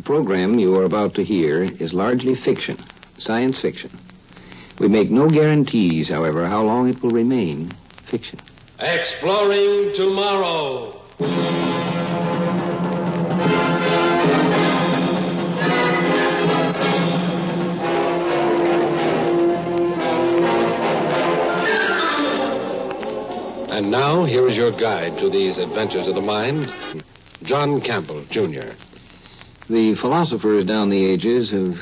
The program you are about to hear is largely fiction, science fiction. We make no guarantees, however, how long it will remain fiction. Exploring Tomorrow. And now, here is your guide to these adventures of the mind, John Campbell, Jr. The philosophers down the ages have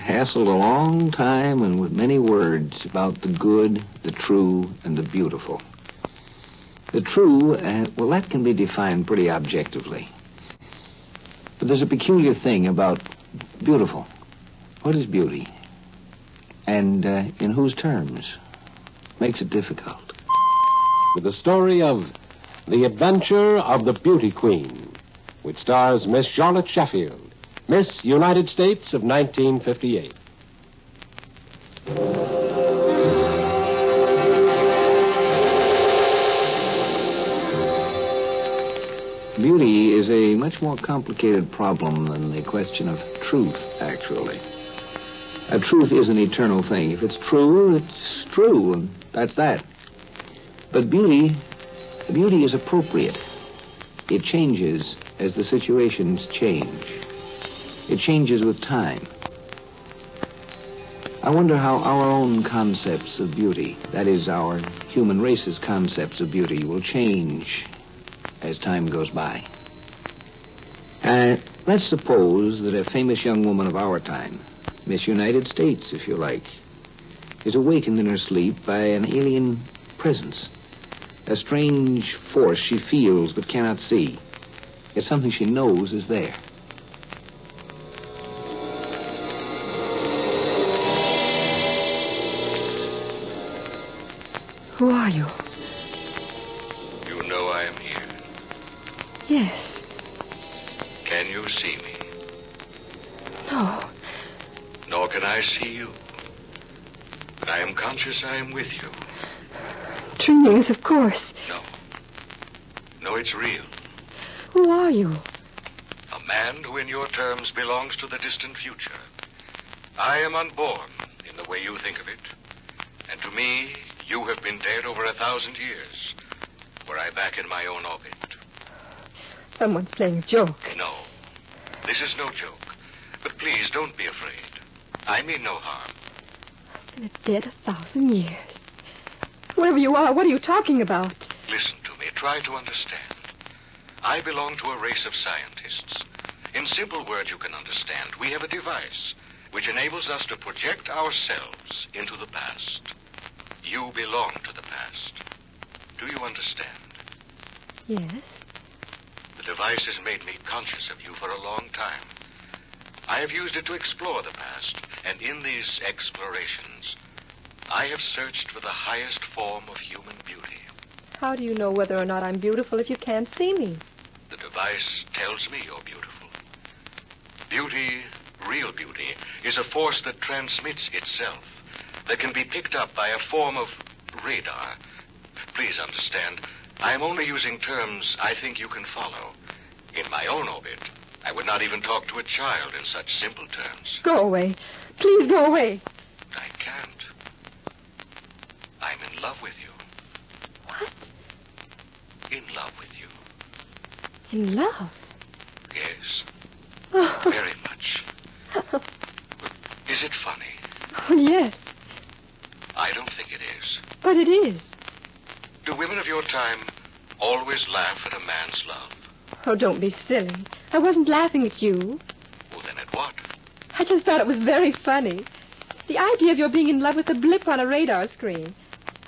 hassled a long time and with many words about the good, the true, and the beautiful. The true, uh, well, that can be defined pretty objectively. But there's a peculiar thing about beautiful. What is beauty? And uh, in whose terms? Makes it difficult. With the story of The Adventure of the Beauty Queen, which stars Miss Charlotte Sheffield, Miss United States of 1958. Beauty is a much more complicated problem than the question of truth, actually. A truth is an eternal thing. If it's true, it's true, and that's that. But beauty, beauty is appropriate. It changes as the situations change. It changes with time. I wonder how our own concepts of beauty, that is, our human race's concepts of beauty, will change as time goes by. Uh, let's suppose that a famous young woman of our time, Miss United States, if you like, is awakened in her sleep by an alien presence, a strange force she feels but cannot see. It's something she knows is there. Who are you? You know I am here. Yes. Can you see me? No. Nor can I see you. But I am conscious I am with you. Dreamings, of course. No. No, it's real. Who are you? A man who, in your terms, belongs to the distant future. I am unborn in the way you think of it. And to me, you have been dead over a thousand years. Were I back in my own orbit. Someone's playing a joke. No. This is no joke. But please, don't be afraid. I mean no harm. Been dead a thousand years. Whoever you are, what are you talking about? Listen to me. Try to understand. I belong to a race of scientists. In simple words you can understand, we have a device which enables us to project ourselves into the past. You belong to the past. Do you understand? Yes. The device has made me conscious of you for a long time. I have used it to explore the past, and in these explorations, I have searched for the highest form of human beauty. How do you know whether or not I'm beautiful if you can't see me? The tells me you're beautiful. Beauty, real beauty, is a force that transmits itself, that can be picked up by a form of radar. Please understand, I am only using terms I think you can follow. In my own orbit, I would not even talk to a child in such simple terms. Go away. Please go away. I can't. I'm in love with you. What? In love with you. In love? Yes, Oh, very much. Is it funny? oh, yes, I don't think it is. but it is. Do women of your time always laugh at a man's love? Oh, don't be silly. I wasn't laughing at you. Well, then at what? I just thought it was very funny. The idea of your being in love with a blip on a radar screen.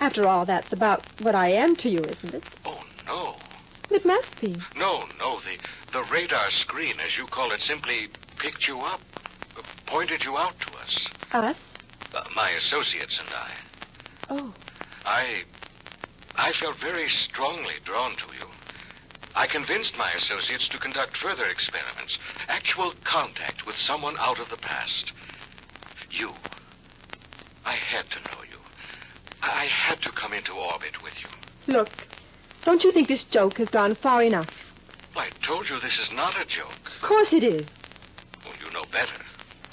After all, that's about what I am to you, isn't it? It must be. No, no. The, the radar screen, as you call it, simply picked you up, pointed you out to us. Us? Uh, my associates and I. Oh, I. I felt very strongly drawn to you. I convinced my associates to conduct further experiments, actual contact with someone out of the past. You. I had to know you. I had to come into orbit with you. look. Don't you think this joke has gone far enough? I told you this is not a joke. Of course it is. Well, you know better.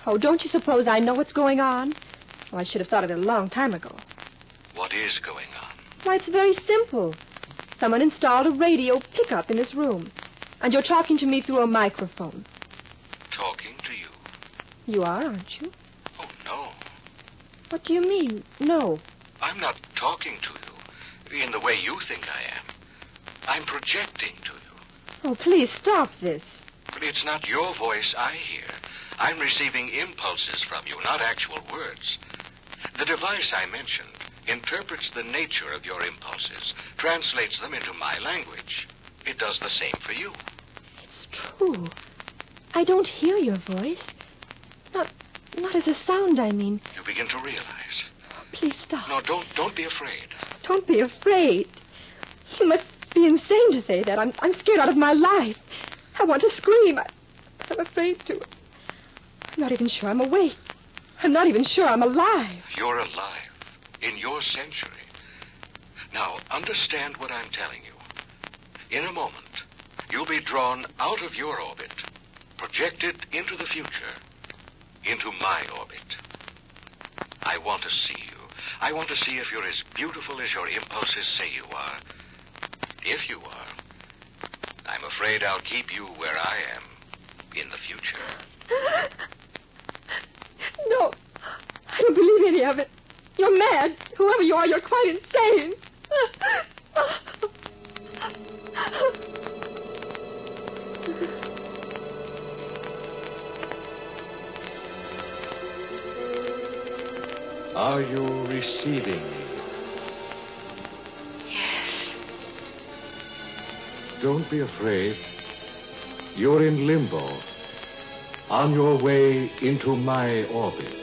Oh, don't you suppose I know what's going on? Well, I should have thought of it a long time ago. What is going on? Why, it's very simple. Someone installed a radio pickup in this room, and you're talking to me through a microphone. Talking to you. You are, aren't you? Oh, no. What do you mean, no? I'm not talking to you in the way you think I am. I'm projecting to you. Oh, please stop this. But it's not your voice I hear. I'm receiving impulses from you, not actual words. The device I mentioned interprets the nature of your impulses, translates them into my language. It does the same for you. It's true. I don't hear your voice. Not, not as a sound, I mean. You begin to realize. Please stop. No, don't don't be afraid. Don't be afraid. You must be insane to say that. I'm, I'm scared out of my life. I want to scream. I, I'm afraid to. I'm not even sure I'm awake. I'm not even sure I'm alive. You're alive in your century. Now, understand what I'm telling you. In a moment, you'll be drawn out of your orbit, projected into the future, into my orbit. I want to see you. I want to see if you're as beautiful as your impulses say you are. If you are, I'm afraid I'll keep you where I am in the future. No, I don't believe any of it. You're mad. Whoever you are, you're quite insane. Are you receiving me? Don't be afraid. You're in limbo, on your way into my orbit.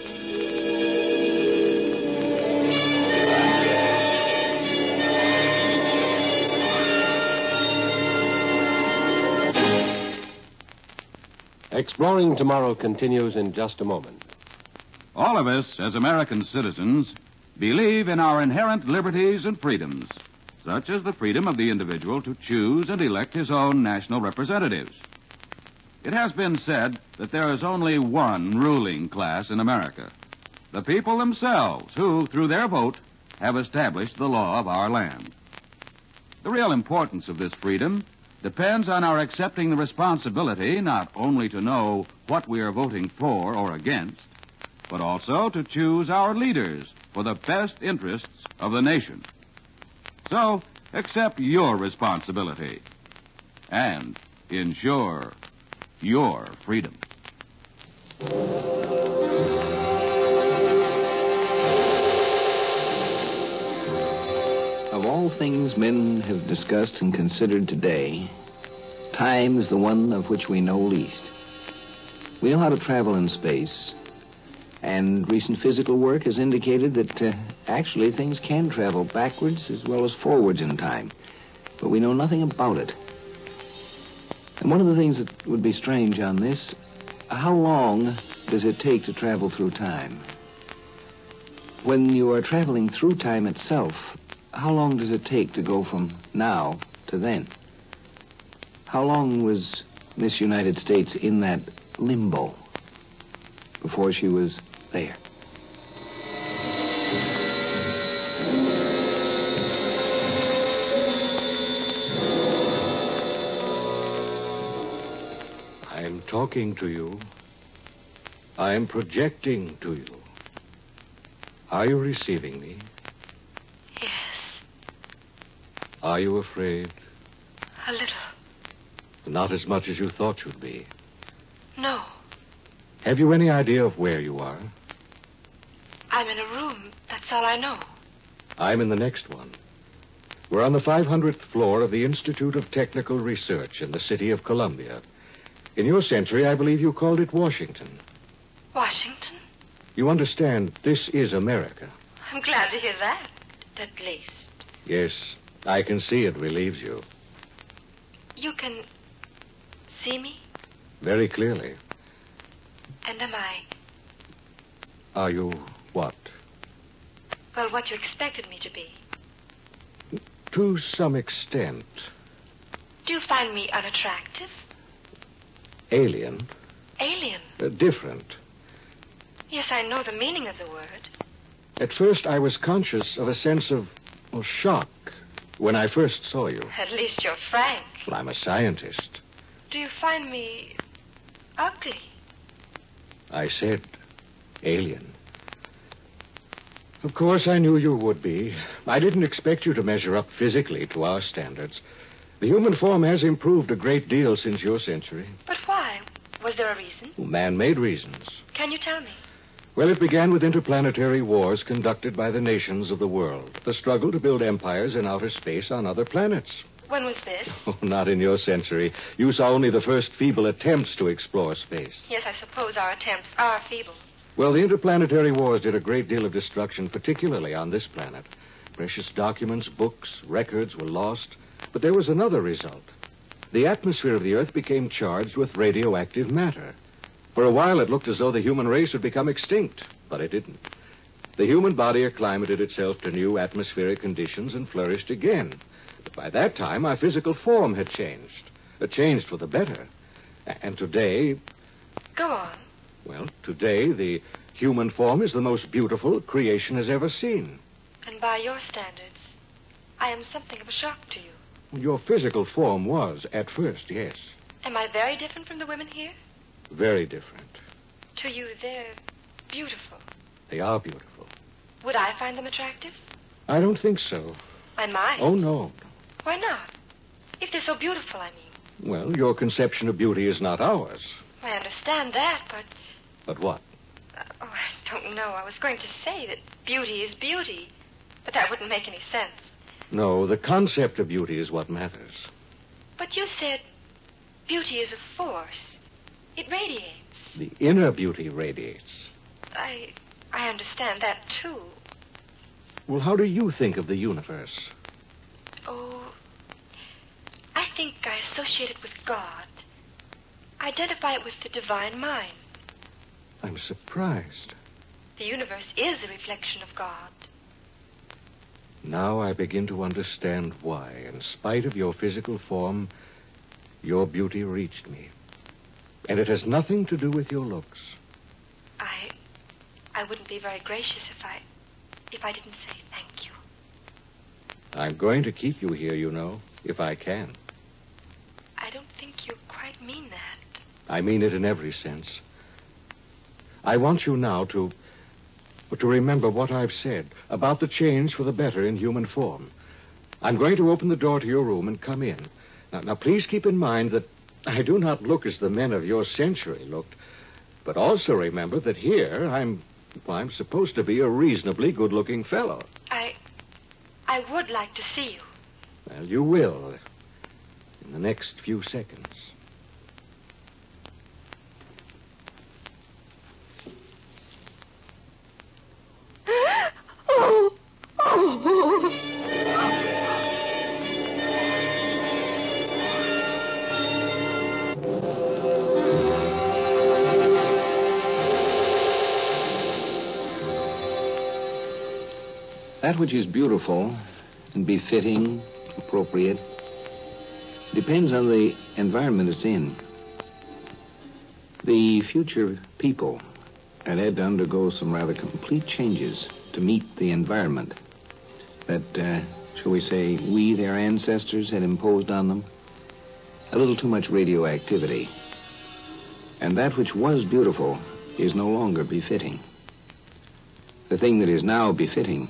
Exploring Tomorrow continues in just a moment. All of us, as American citizens, believe in our inherent liberties and freedoms, such as the freedom of the individual to choose and elect his own national representatives. It has been said that there is only one ruling class in America the people themselves, who, through their vote, have established the law of our land. The real importance of this freedom depends on our accepting the responsibility not only to know what we are voting for or against, but also to choose our leaders for the best interests of the nation. So, accept your responsibility and ensure your freedom. Of all things men have discussed and considered today, time is the one of which we know least. We know how to travel in space, and recent physical work has indicated that uh, actually things can travel backwards as well as forwards in time, but we know nothing about it. And one of the things that would be strange on this, how long does it take to travel through time? When you are traveling through time itself, how long does it take to go from now to then? How long was Miss United States in that limbo before she was there? I'm talking to you. I'm projecting to you. Are you receiving me? Yes, Are you afraid? a little. Not as much as you thought you'd be. No, Have you any idea of where you are? I'm in a room. That's all I know. I'm in the next one. We're on the 500th floor of the Institute of Technical Research in the city of Columbia. In your century, I believe you called it Washington. Washington? You understand, this is America. I'm glad to hear that, at least. Yes, I can see it relieves you. You can see me? Very clearly. And am I, Are you what? well, what you expected me to be? To some extent. Do you find me unattractive? Alien. Alien. Uh, different. Yes, I know the meaning of the word. At first, I was conscious of a sense of well, shock when I first saw you. At least you're frank. Well, I'm a scientist. Do you find me ugly? I said alien. Of course, I knew you would be. I didn't expect you to measure up physically to our standards. The human form has improved a great deal since your century. But why? Was there a reason? Man made reasons. Can you tell me? Well, it began with interplanetary wars conducted by the nations of the world. The struggle to build empires in outer space on other planets. When was this? Oh, not in your century. You saw only the first feeble attempts to explore space. Yes, I suppose our attempts are feeble. Well, the interplanetary wars did a great deal of destruction, particularly on this planet. Precious documents, books, records were lost. But there was another result. The atmosphere of the Earth became charged with radioactive matter. For a while, it looked as though the human race would become extinct, but it didn't. The human body acclimated itself to new atmospheric conditions and flourished again. But by that time, our physical form had changed. It changed for the better. And today, Go on. Well, today, the human form is the most beautiful creation has ever seen. And by your standards, I am something of a shock to you. Your physical form was, at first, yes, Am I very different from the women here? very different. To you, they're beautiful. They are beautiful. Would I find them attractive? I don't think so. I might. Oh, no. Why not? If they're so beautiful, I mean. Well, your conception of beauty is not ours. I understand that, but But what? uh, oh, I don't know. I was going to say that beauty is beauty, but that wouldn't make any sense. No, the concept of beauty is what matters. But you said beauty is a force. It radiates. The inner beauty radiates. I I understand that too. Well, how do you think of the universe? Oh, I think I associate it with God. Identify it with the divine mind. I'm surprised. The universe is a reflection of God. Now I begin to understand why, in spite of your physical form, your beauty reached me. And it has nothing to do with your looks. I I wouldn't be very gracious if I if I didn't say thank you. I'm going to keep you here, you know, if I can. I don't think you quite mean that. I mean it in every sense. I want you now to to remember what I've said about the change for the better in human form. I'm going to open the door to your room and come in. Now, now please keep in mind that I do not look as the men of your century looked, but also remember that here I'm well, I'm supposed to be a reasonably good-looking fellow. I I would like to see you. Well, you will in the next few seconds. Which is beautiful and befitting, appropriate, depends on the environment it's in. The future people had had to undergo some rather complete changes to meet the environment that, uh, shall we say, we, their ancestors, had imposed on them. A little too much radioactivity. And that which was beautiful is no longer befitting. The thing that is now befitting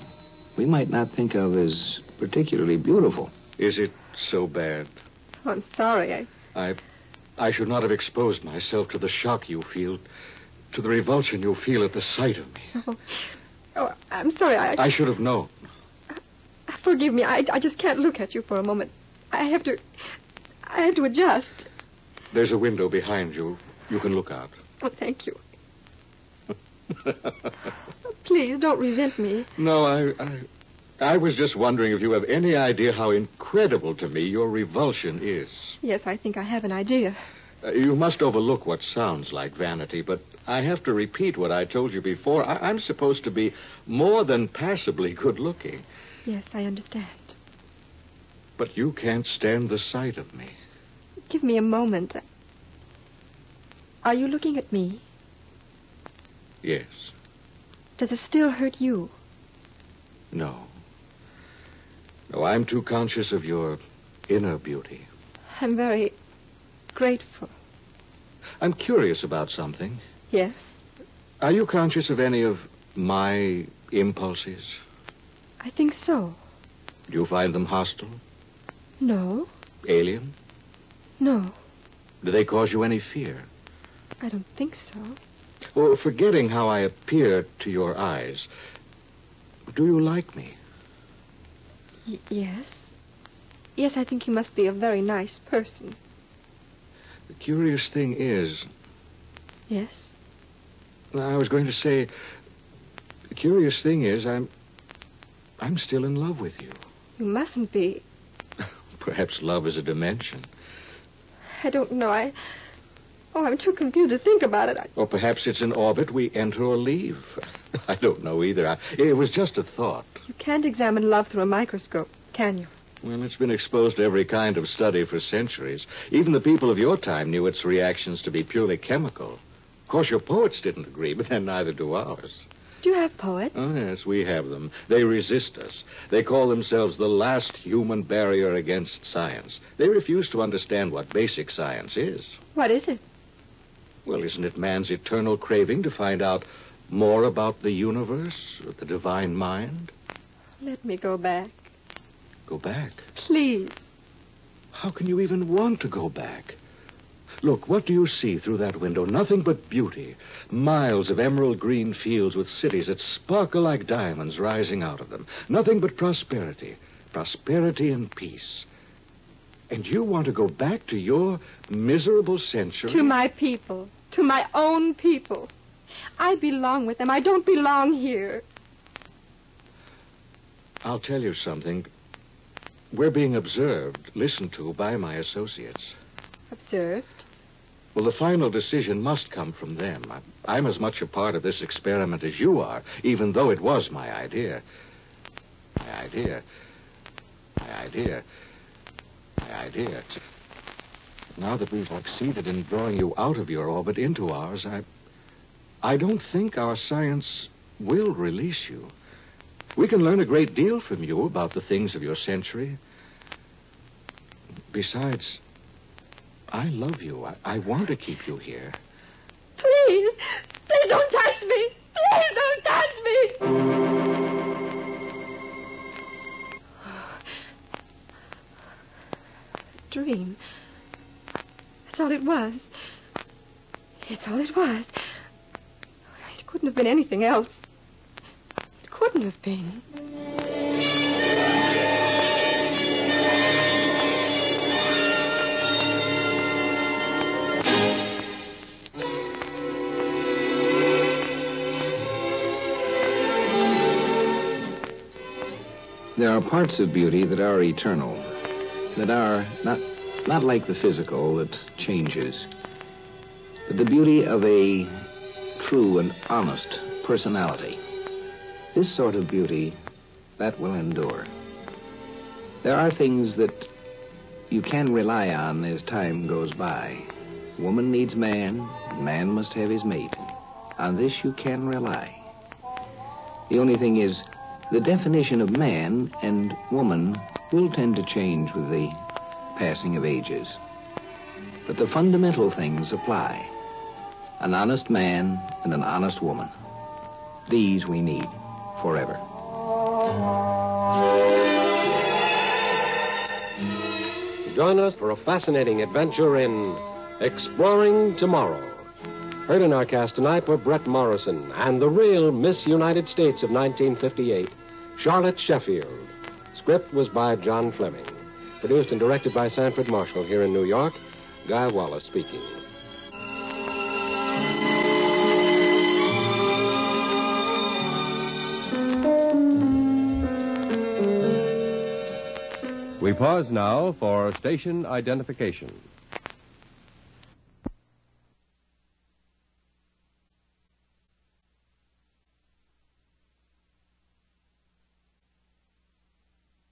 we might not think of as particularly beautiful. Is it so bad? Oh, I'm sorry. I I I should not have exposed myself to the shock you feel, to the revulsion you feel at the sight of me. oh, oh I'm sorry. I, I should have known. forgive me. I I just can't look at you for a moment. I have to I have to adjust. There's a window behind you. You can look out. Oh, thank you. Please don't resent me. No, I, I I was just wondering if you have any idea how incredible to me your revulsion is. Yes, I think I have an idea. Uh, you must overlook what sounds like vanity, but I have to repeat what I told you before. I, I'm supposed to be more than passably good looking, Yes, I understand. but you can't stand the sight of me. Give me a moment. Are you looking at me? Yes. Does it still hurt you? No. No, I'm too conscious of your inner beauty. I'm very grateful. I'm curious about something. Yes? Are you conscious of any of my impulses? I think so. Do you find them hostile? No? Alien? No. Do they cause you any fear? I don't think so. Well, forgetting how I appear to your eyes, do you like me? Y- yes. Yes, I think you must be a very nice person. The curious thing is, Yes? I was going to say, the curious thing is, I'm, I'm still in love with you. You mustn't be. Perhaps love is a dimension. I don't know. I. Oh, I'm too confused to think about it. I... Or perhaps it's an orbit we enter or leave. I don't know either. I, it was just a thought. You can't examine love through a microscope, can you? Well, it's been exposed to every kind of study for centuries. Even the people of your time knew its reactions to be purely chemical. Of course, your poets didn't agree, but then neither do ours. Do you have poets? Oh, yes, we have them. They resist us. They call themselves the last human barrier against science. They refuse to understand what basic science is. What is it? Well, isn't it man's eternal craving to find out more about the universe, the divine mind? Let me go back. Go back. Please. How can you even want to go back? Look, what do you see through that window? Nothing but beauty. Miles of emerald green fields with cities that sparkle like diamonds rising out of them. Nothing but prosperity. Prosperity and peace. And you want to go back to your miserable century? To my people. To my own people. I belong with them. I don't belong here. I'll tell you something. We're being observed, listened to by my associates. Observed. Well, the final decision must come from them. I'm as much a part of this experiment as you are, even though it was my idea. My idea. My idea. My idea. Now that we've succeeded in drawing you out of your orbit into ours, I. I don't think our science will release you. We can learn a great deal from you about the things of your century. Besides, I love you. I, I want to keep you here. Please. Please don't touch me. Please don't touch me. Dream. That's all it was. It's all it was. It couldn't have been anything else. It couldn't have been. There are parts of beauty that are eternal, that are not, not like the physical that changes, but the beauty of a true and honest personality. This sort of beauty, that will endure. There are things that you can rely on as time goes by. Woman needs man, man must have his mate. On this you can rely. The only thing is, the definition of man and woman will tend to change with the passing of ages. But the fundamental things apply. An honest man and an honest woman. These we need forever. Join us for a fascinating adventure in Exploring Tomorrow. Heard in our cast tonight were Bret Morrison and the real Miss United States of 1958, Charlotte Sheffield. Script was by John Fleming. Produced and directed by Sanford Marshall here in New York. Guy Wallace speaking. We pause now for station identification.